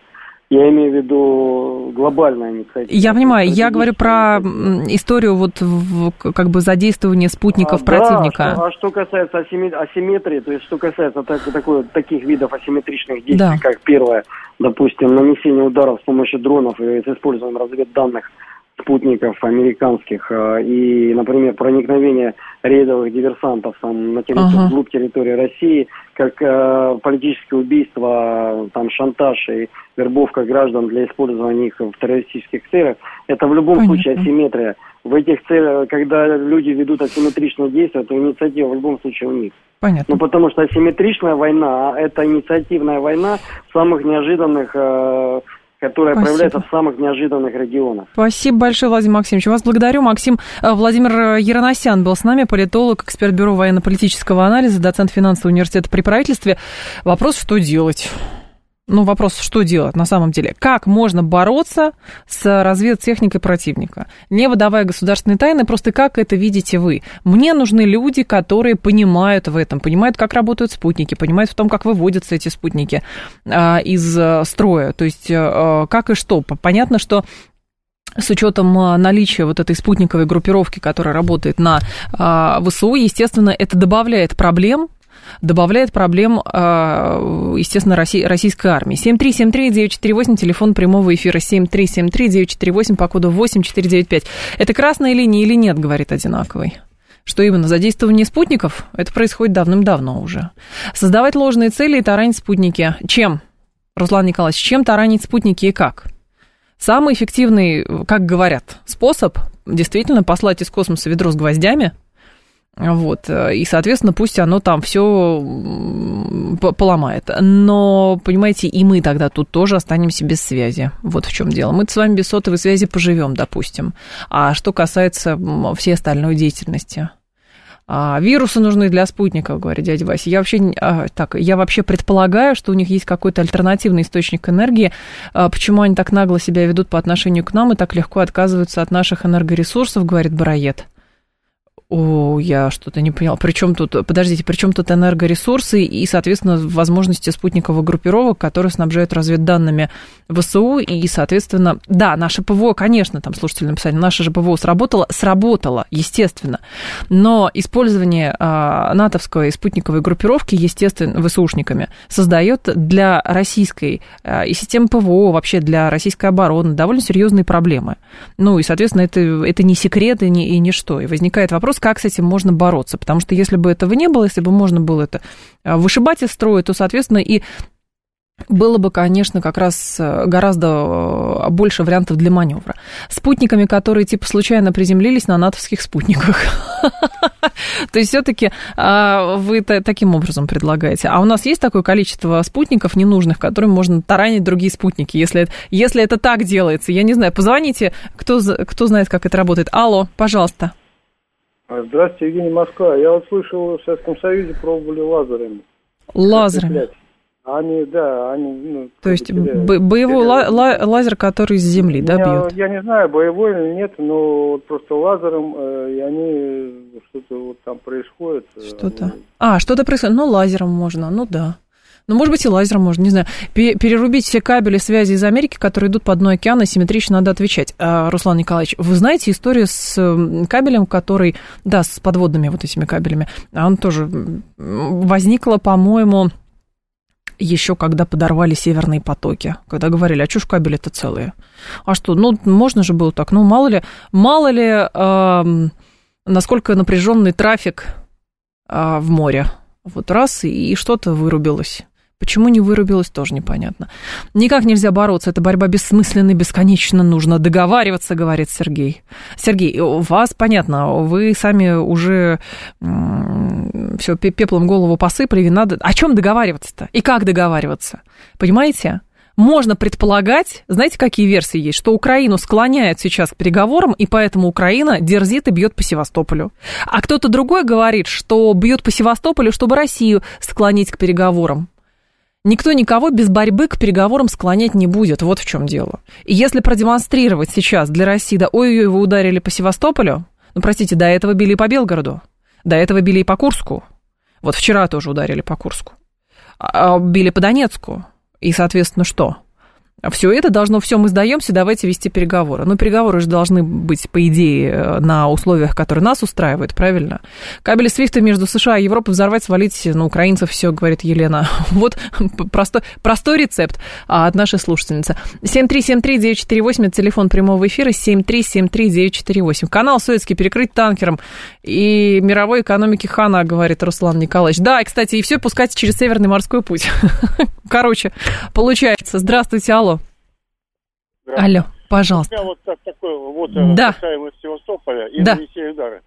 я имею в виду глобальная инициатива. Я понимаю, я говорю про историю вот в, как бы задействования спутников а, противника. Да, а что касается асимметрии, то есть что касается так, такой, таких видов асимметричных действий, да. как первое, допустим, нанесение ударов с помощью дронов и с использованием разведданных спутников американских а, и, например, проникновение рейдовых диверсантов там, на территорию, uh-huh. глубь территории России, как э, политическое убийство, там, шантаж и вербовка граждан для использования их в террористических целях, это в любом Понятно. случае асимметрия. В этих целях, когда люди ведут асимметричные действия, то инициатива в любом случае у них. Понятно. Ну, потому что асимметричная война – это инициативная война самых неожиданных э, которая Спасибо. проявляется в самых неожиданных регионах. Спасибо большое, Владимир Максимович. Вас благодарю. Максим э, Владимир Яроносян был с нами, политолог, эксперт Бюро военно-политического анализа, доцент финансового университета при правительстве. Вопрос, что делать? Ну, вопрос, что делать на самом деле? Как можно бороться с разведтехникой противника? Не выдавая государственные тайны, просто как это видите вы? Мне нужны люди, которые понимают в этом, понимают, как работают спутники, понимают в том, как выводятся эти спутники а, из а, строя. То есть, а, как и что. Понятно, что с учетом наличия вот этой спутниковой группировки, которая работает на а, ВСУ, естественно, это добавляет проблем добавляет проблем, а, естественно, российской армии. 7373948, телефон прямого эфира 7373948 по коду 8495. Это красная линия или нет, говорит одинаковый что именно задействование спутников, это происходит давным-давно уже. Создавать ложные цели и таранить спутники. Чем, Руслан Николаевич, чем таранить спутники и как? Самый эффективный, как говорят, способ действительно послать из космоса ведро с гвоздями – вот, и, соответственно, пусть оно там все поломает. Но, понимаете, и мы тогда тут тоже останемся без связи. Вот в чем дело. Мы с вами без сотовой связи поживем, допустим. А что касается всей остальной деятельности? А, вирусы нужны для спутников, говорит дядя Вася. Я вообще, а, так, я вообще предполагаю, что у них есть какой-то альтернативный источник энергии. А, почему они так нагло себя ведут по отношению к нам и так легко отказываются от наших энергоресурсов, говорит Бароед. О, я что-то не поняла. Причем тут, подождите, при чем тут энергоресурсы и, соответственно, возможности спутниковых группировок, которые снабжают разведданными ВСУ, и, соответственно, да, наше ПВО, конечно, там слушатели написали, наше же ПВО сработало, сработало, естественно, но использование а, натовской спутниковой группировки, естественно, ВСУшниками, создает для российской а, и системы ПВО, вообще для российской обороны довольно серьезные проблемы. Ну, и, соответственно, это, это не секрет и, не, и ничто. И возникает вопрос, как с этим можно бороться. Потому что если бы этого не было, если бы можно было это а, вышибать из строя, то, соответственно, и было бы, конечно, как раз э, гораздо э, больше вариантов для маневра. Спутниками, которые типа случайно приземлились на натовских спутниках. То есть все-таки а, вы таким образом предлагаете. А у нас есть такое количество спутников ненужных, которым можно таранить другие спутники, если, если это так делается. Я не знаю, позвоните, кто, кто знает, как это работает. Алло, пожалуйста. А, здравствуйте, Евгений Москва. Я вот слышал, в Советском Союзе пробовали лазерами. Лазерами? Они, да, они... Ну, То есть теряют, боевой. Ла- лазер, который из земли, да, бьет? Я не знаю, боевой или нет, но вот просто лазером, э, и они, что-то вот там происходит. Э, что-то? Они... А, что-то происходит, ну, лазером можно, ну, да. Ну, может быть, и лазером можно, не знаю. Перерубить все кабели связи из Америки, которые идут по дну океана, симметрично надо отвечать. А, Руслан Николаевич, вы знаете историю с кабелем, который, да, с подводными вот этими кабелями, а он тоже возникла, по-моему, еще когда подорвали северные потоки, когда говорили, а ж кабели-то целые? А что, ну, можно же было так, ну, мало ли, мало ли, э, насколько напряженный трафик э, в море. Вот раз, и что-то вырубилось. Почему не вырубилось, тоже непонятно. Никак нельзя бороться, эта борьба бессмысленна, бесконечно нужно договариваться, говорит Сергей. Сергей, у вас понятно, вы сами уже все пеплом голову посыпали, и надо... О чем договариваться-то? И как договариваться? Понимаете? Можно предполагать, знаете, какие версии есть, что Украину склоняют сейчас к переговорам, и поэтому Украина дерзит и бьет по Севастополю. А кто-то другой говорит, что бьет по Севастополю, чтобы Россию склонить к переговорам. Никто никого без борьбы к переговорам склонять не будет. Вот в чем дело. И если продемонстрировать сейчас для России, да ой-ой, вы ударили по Севастополю, ну, простите, до этого били по Белгороду, до этого били и по Курску. Вот вчера тоже ударили по Курску. А, а били по Донецку. И, соответственно, что? Все это должно, все мы сдаемся, давайте вести переговоры. Но переговоры же должны быть, по идее, на условиях, которые нас устраивают, правильно? Кабели Свифта между США и Европой взорвать, свалить на украинцев, все, говорит Елена. Вот простой, простой рецепт от нашей слушательницы. 7373948, это телефон прямого эфира, 7373948. Канал Советский перекрыть танкером и мировой экономики хана, говорит Руслан Николаевич. Да, и, кстати, и все пускать через Северный морской путь. Короче, получается. Здравствуйте, алло. Алло, пожалуйста. У меня вот так, такой вот да. касаемо Севастополя и да. нанесения удара.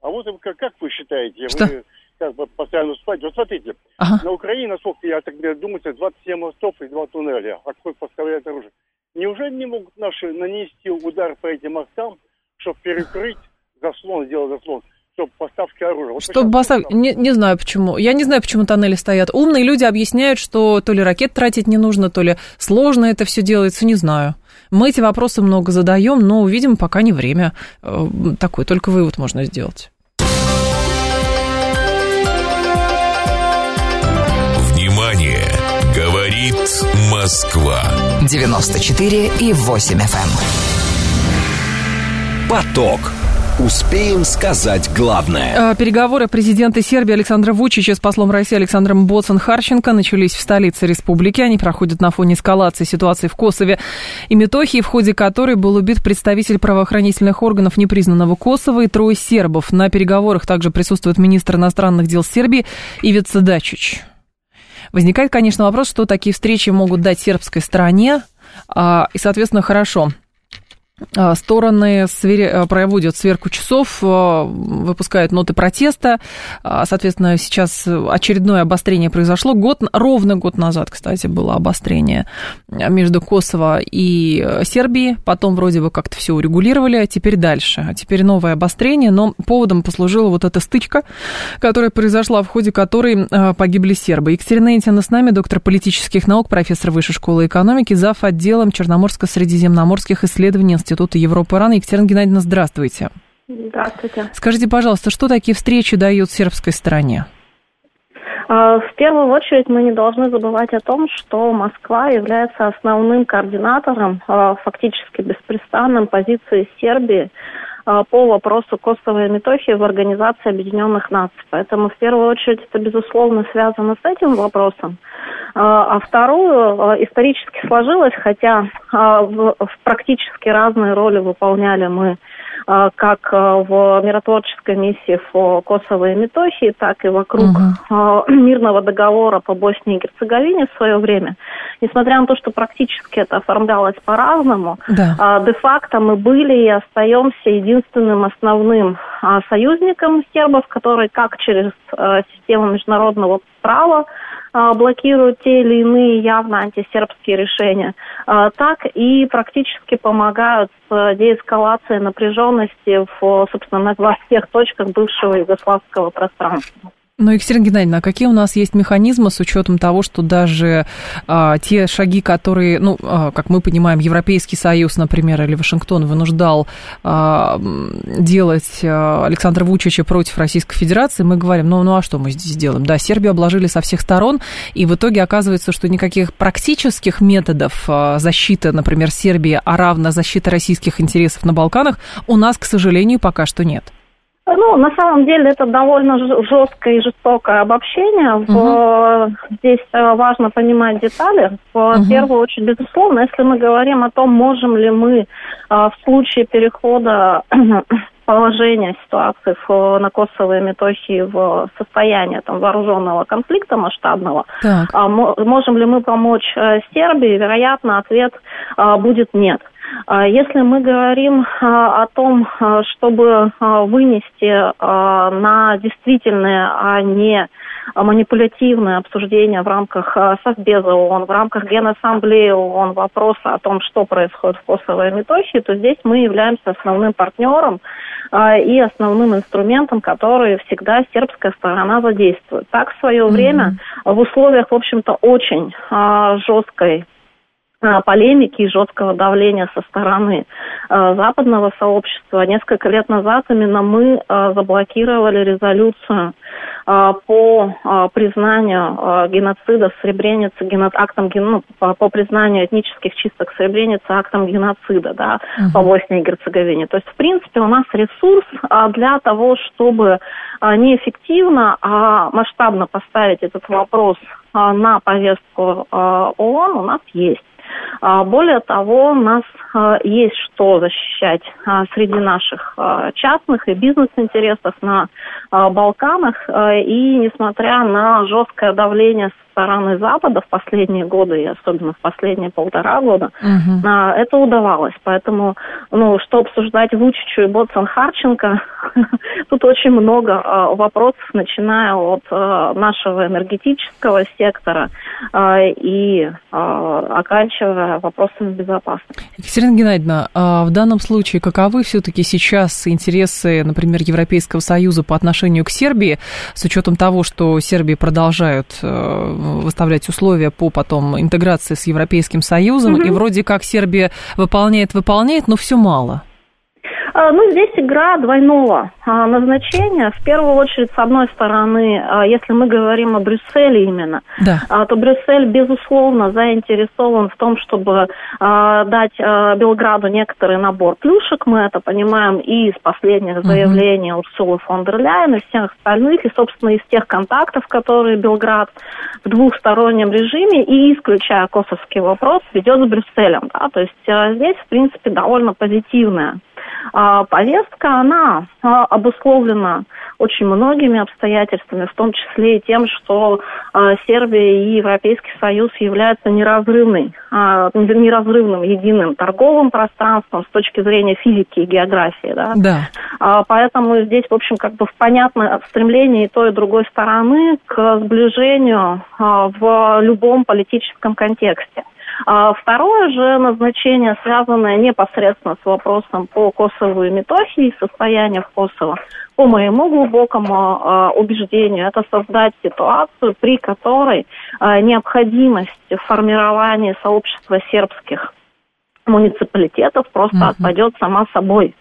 А вот как, как вы считаете, Что? вы как бы постоянно спать. Вот смотрите, ага. на Украине, насколько я так думаю, 27 мостов и 2 туннеля. А какой поставляет оружие? Неужели не могут наши нанести удар по этим мостам, чтобы перекрыть заслон, сделать заслон? чтобы поставки оружия. Вот чтобы поставки... Не, не знаю почему. Я не знаю, почему тоннели стоят. Умные люди объясняют, что то ли ракет тратить не нужно, то ли сложно это все делается, не знаю. Мы эти вопросы много задаем, но увидим, пока не время. Э, такой только вывод можно сделать. Внимание! Говорит Москва. 94 и 8 FM. Эм. Поток. Успеем сказать главное. Э, переговоры президента Сербии Александра Вучича с послом России Александром Боцен Харченко начались в столице республики. Они проходят на фоне эскалации ситуации в Косове и Метохии, в ходе которой был убит представитель правоохранительных органов непризнанного Косово и трое сербов. На переговорах также присутствует министр иностранных дел Сербии Ивица Дачич. Возникает, конечно, вопрос, что такие встречи могут дать сербской стороне. А, и, соответственно, хорошо. А, стороны свери... проводят сверку часов, а, выпускают ноты протеста. А, соответственно, сейчас очередное обострение произошло. Год, ровно год назад, кстати, было обострение между Косово и Сербией. Потом вроде бы как-то все урегулировали, а теперь дальше. А теперь новое обострение, но поводом послужила вот эта стычка, которая произошла, в ходе которой погибли сербы. Екатерина Интина с нами, доктор политических наук, профессор Высшей школы экономики, зав. отделом Черноморско-Средиземноморских исследований Института Европы РАН. Екатерина Геннадьевна, здравствуйте. Здравствуйте. Скажите, пожалуйста, что такие встречи дают сербской стороне? А, в первую очередь мы не должны забывать о том, что Москва является основным координатором, а, фактически беспрестанным позиции Сербии по вопросу Косово и Метохии в Организации Объединенных Наций. Поэтому в первую очередь это, безусловно, связано с этим вопросом. А вторую исторически сложилось, хотя в практически разные роли выполняли мы как а, в миротворческой миссии в Косово и Метохии, так и вокруг угу. мирного договора по Боснии и Герцеговине в свое время. Несмотря на то, что практически это оформлялось по-разному, да. де-факто мы были и остаемся единственным основным союзником сербов, который как через систему международного права а, блокируют те или иные явно антисербские решения, а, так и практически помогают с деэскалацией напряженности в, собственно, во всех точках бывшего югославского пространства. Ну, Екатерина Геннадьевна, а какие у нас есть механизмы с учетом того, что даже а, те шаги, которые, ну, а, как мы понимаем, Европейский Союз, например, или Вашингтон вынуждал а, делать а, Александра Вучича против Российской Федерации, мы говорим, ну, ну а что мы здесь делаем? Да, Сербию обложили со всех сторон, и в итоге оказывается, что никаких практических методов а, защиты, например, Сербии, а равно защиты российских интересов на Балканах у нас, к сожалению, пока что нет. Ну, на самом деле это довольно жесткое и жестокое обобщение. Угу. Здесь э, важно понимать детали. В угу. первую очередь, безусловно, если мы говорим о том, можем ли мы э, в случае перехода положения ситуации в, на Косово и Метохии в состояние там, вооруженного конфликта масштабного, так. А, можем ли мы помочь э, Сербии, вероятно, ответ будет нет. А если мы говорим а, о том, а, чтобы вынести на действительное, а не манипулятивное обсуждение в рамках Совбеза ООН, в рамках Генассамблеи ООН вопроса о том, что происходит в Косово и Метохии, то здесь мы являемся основным партнером и основным инструментом, который всегда сербская сторона задействует. Так в свое mm-hmm. время в условиях, в общем-то, очень жесткой полемики и жесткого давления со стороны э, западного сообщества. Несколько лет назад именно мы э, заблокировали резолюцию по признанию геноцида в Сребренице гено, актом ну, по, по признанию этнических чисток в Сребренице актом геноцида да, uh-huh. по Боснии и Герцеговине. То есть, в принципе, у нас ресурс для того, чтобы не эффективно, а масштабно поставить этот вопрос на повестку ООН у нас есть. А, более того, у нас а, есть что защищать а, среди наших частных и бизнес-интересов на Балканах. И несмотря на жесткое давление стороны Запада в последние годы, и особенно в последние полтора года, угу. это удавалось. Поэтому, ну, что обсуждать Вучичу и Ботсон Харченко, тут очень много вопросов, начиная от нашего энергетического сектора и оканчивая вопросами безопасности. Екатерина Геннадьевна, а в данном случае каковы все-таки сейчас интересы, например, Европейского Союза по отношению к Сербии, с учетом того, что Сербии продолжают э, выставлять условия по потом интеграции с Европейским Союзом, угу. и вроде как Сербия выполняет, выполняет, но все мало? А, ну, здесь игра двойного а, назначения. В первую очередь, с одной стороны, а, если мы говорим о Брюсселе именно, да. то Брюссель, безусловно, заинтересован в том, чтобы дать Белграду некоторый набор плюшек. Мы это понимаем и из последних заявлений угу. Урсулы фон дер Ляйен, и всех остальных, и, собственно, из тех контактов, которые Белград в двухстороннем режиме, и исключая косовский вопрос, ведет с Брюсселем. Да? То есть здесь, в принципе, довольно позитивная повестка, она а, обусловлена очень многими обстоятельствами, в том числе и тем, что а, Сербия и Европейский Союз являются неразрывной, а, неразрывным единым торговым пространством с точки зрения физики и географии. Да? Да. Поэтому здесь, в общем, как бы понятно стремление и той, и другой стороны к сближению в любом политическом контексте. А второе же назначение, связанное непосредственно с вопросом по Косову и Метохии, состояние в Косово, по моему глубокому э, убеждению, это создать ситуацию, при которой э, необходимость формирования сообщества сербских муниципалитетов просто uh-huh. отпадет сама собой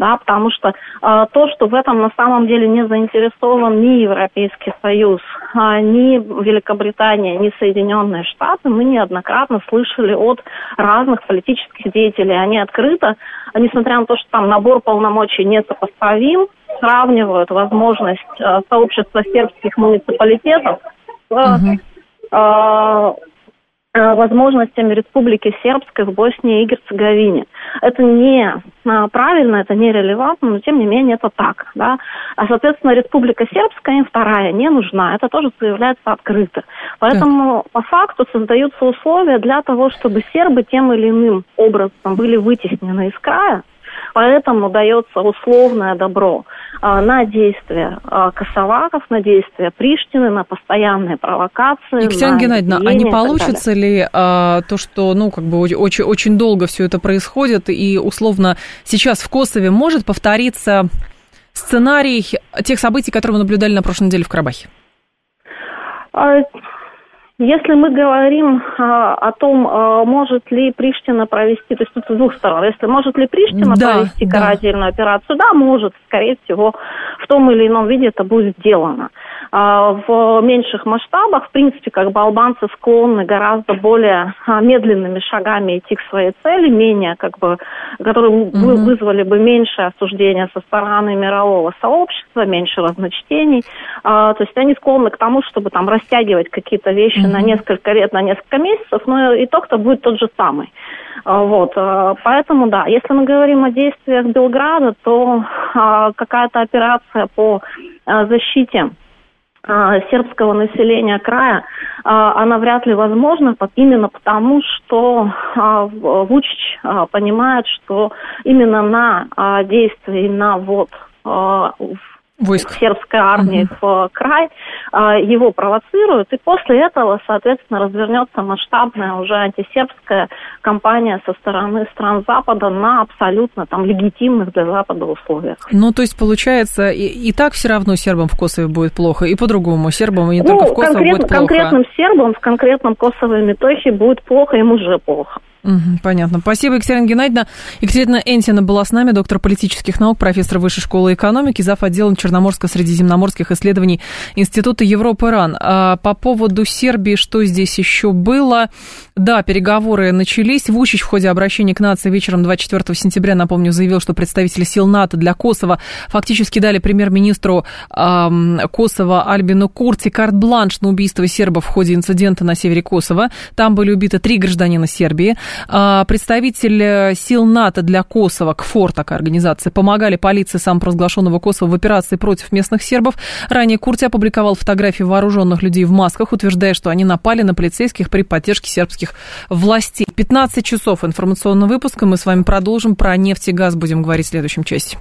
да, потому что э, то, что в этом на самом деле не заинтересован ни Европейский Союз, э, ни Великобритания, ни Соединенные Штаты, мы неоднократно слышали от разных политических деятелей. Они открыто, несмотря на то, что там набор полномочий несопоставим, сравнивают возможность э, сообщества сербских муниципалитетов с э, Э, возможностями Республики Сербской в Боснии и Герцеговине. Это не а, правильно, это не релевантно, но тем не менее это так. Да? А, соответственно, Республика Сербская им вторая не нужна. Это тоже заявляется открыто. Поэтому так. по факту создаются условия для того, чтобы сербы тем или иным образом были вытеснены из края, Поэтому дается условное добро а, на действия а, косоваков, на действия Приштины, на постоянные провокации. Екатерина Геннадьевна, а не получится ли а, то, что ну, как бы очень, очень долго все это происходит, и условно сейчас в Косове может повториться сценарий тех событий, которые мы наблюдали на прошлой неделе в Карабахе? Если мы говорим а, о том, а, может ли Приштина провести, то есть тут с двух сторон, если может ли Приштина да, провести да. карательную операцию, да, может, скорее всего, в том или ином виде это будет сделано. А, в меньших масштабах, в принципе, как бы албанцы склонны гораздо более а, медленными шагами идти к своей цели, менее, как бы, которые угу. вызвали бы меньшее осуждение со стороны мирового сообщества, меньше разночтений. А, то есть они склонны к тому, чтобы там растягивать какие-то вещи угу. на несколько лет, на несколько месяцев, но итог-то будет тот же самый. Вот, поэтому да, если мы говорим о действиях Белграда, то какая-то операция по защите сербского населения края, а, она вряд ли возможна именно потому, что а, Вучич понимает, что именно на действие, на вот войск сербской армии угу. в край, а, его провоцируют, и после этого, соответственно, развернется масштабная уже антисербская кампания со стороны стран Запада на абсолютно там легитимных для Запада условиях. Ну, то есть, получается, и, и так все равно сербам в Косове будет плохо, и по-другому сербам, и не ну, только в Косово будет плохо. конкретным сербам в конкретном Косово и Метохе будет плохо, им уже плохо. Понятно. Спасибо, Екатерина Геннадьевна. Екатерина Энтина была с нами, доктор политических наук, профессор Высшей школы экономики, зав. отделом Черноморско-средиземноморских исследований Института Европы-РАН. А по поводу Сербии, что здесь еще было? Да, переговоры начались. Вучич в ходе обращения к нации вечером 24 сентября, напомню, заявил, что представители сил НАТО для Косово фактически дали премьер-министру э, Косово Альбину Курти карт-бланш на убийство сербов в ходе инцидента на севере Косово. Там были убиты три гражданина Сербии. А, представитель э, сил НАТО для Косово, КФОР, такая организация, помогали полиции самопровозглашенного Косово в операции против местных сербов. Ранее Курти опубликовал фотографии вооруженных людей в масках, утверждая, что они напали на полицейских при поддержке сербских властей. 15 часов информационного выпуска. Мы с вами продолжим. Про нефть и газ будем говорить в следующем части.